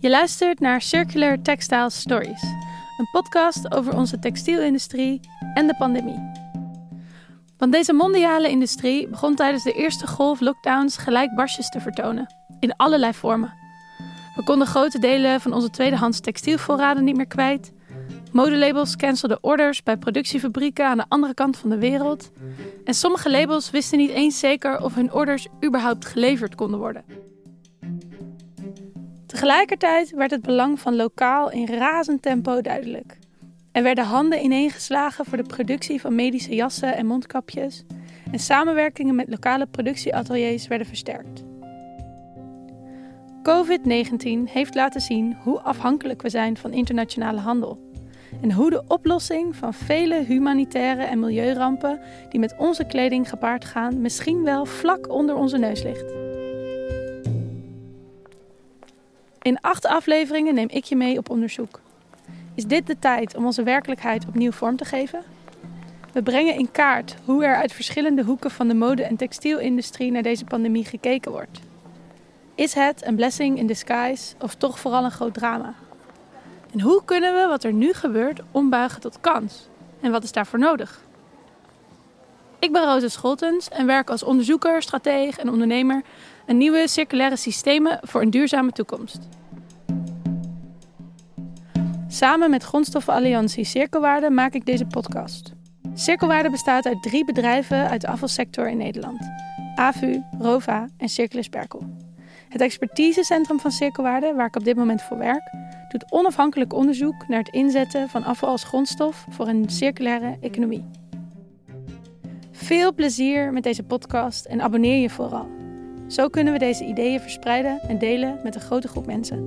Je luistert naar Circular Textile Stories, een podcast over onze textielindustrie en de pandemie. Want deze mondiale industrie begon tijdens de eerste golf lockdowns gelijk barstjes te vertonen, in allerlei vormen. We konden grote delen van onze tweedehands textielvoorraden niet meer kwijt. Modelabels cancelden orders bij productiefabrieken aan de andere kant van de wereld. En sommige labels wisten niet eens zeker of hun orders überhaupt geleverd konden worden. Tegelijkertijd werd het belang van lokaal in razend tempo duidelijk. Er werden handen ineengeslagen voor de productie van medische jassen en mondkapjes en samenwerkingen met lokale productieateliers werden versterkt. COVID-19 heeft laten zien hoe afhankelijk we zijn van internationale handel en hoe de oplossing van vele humanitaire en milieurampen die met onze kleding gepaard gaan misschien wel vlak onder onze neus ligt. In acht afleveringen neem ik je mee op onderzoek. Is dit de tijd om onze werkelijkheid opnieuw vorm te geven? We brengen in kaart hoe er uit verschillende hoeken van de mode- en textielindustrie naar deze pandemie gekeken wordt. Is het een blessing in disguise of toch vooral een groot drama? En hoe kunnen we wat er nu gebeurt ombuigen tot kans? En wat is daarvoor nodig? Ik ben Rosa Scholtens en werk als onderzoeker, strateeg en ondernemer aan nieuwe circulaire systemen voor een duurzame toekomst. Samen met Grondstoffenalliantie Cirkelwaarde maak ik deze podcast. Cirkelwaarde bestaat uit drie bedrijven uit de afvalsector in Nederland: AVU, ROVA en Circulus Perkel. Het expertisecentrum van Cirkelwaarde, waar ik op dit moment voor werk, doet onafhankelijk onderzoek naar het inzetten van afval als grondstof voor een circulaire economie. Veel plezier met deze podcast en abonneer je vooral. Zo kunnen we deze ideeën verspreiden en delen met een grote groep mensen.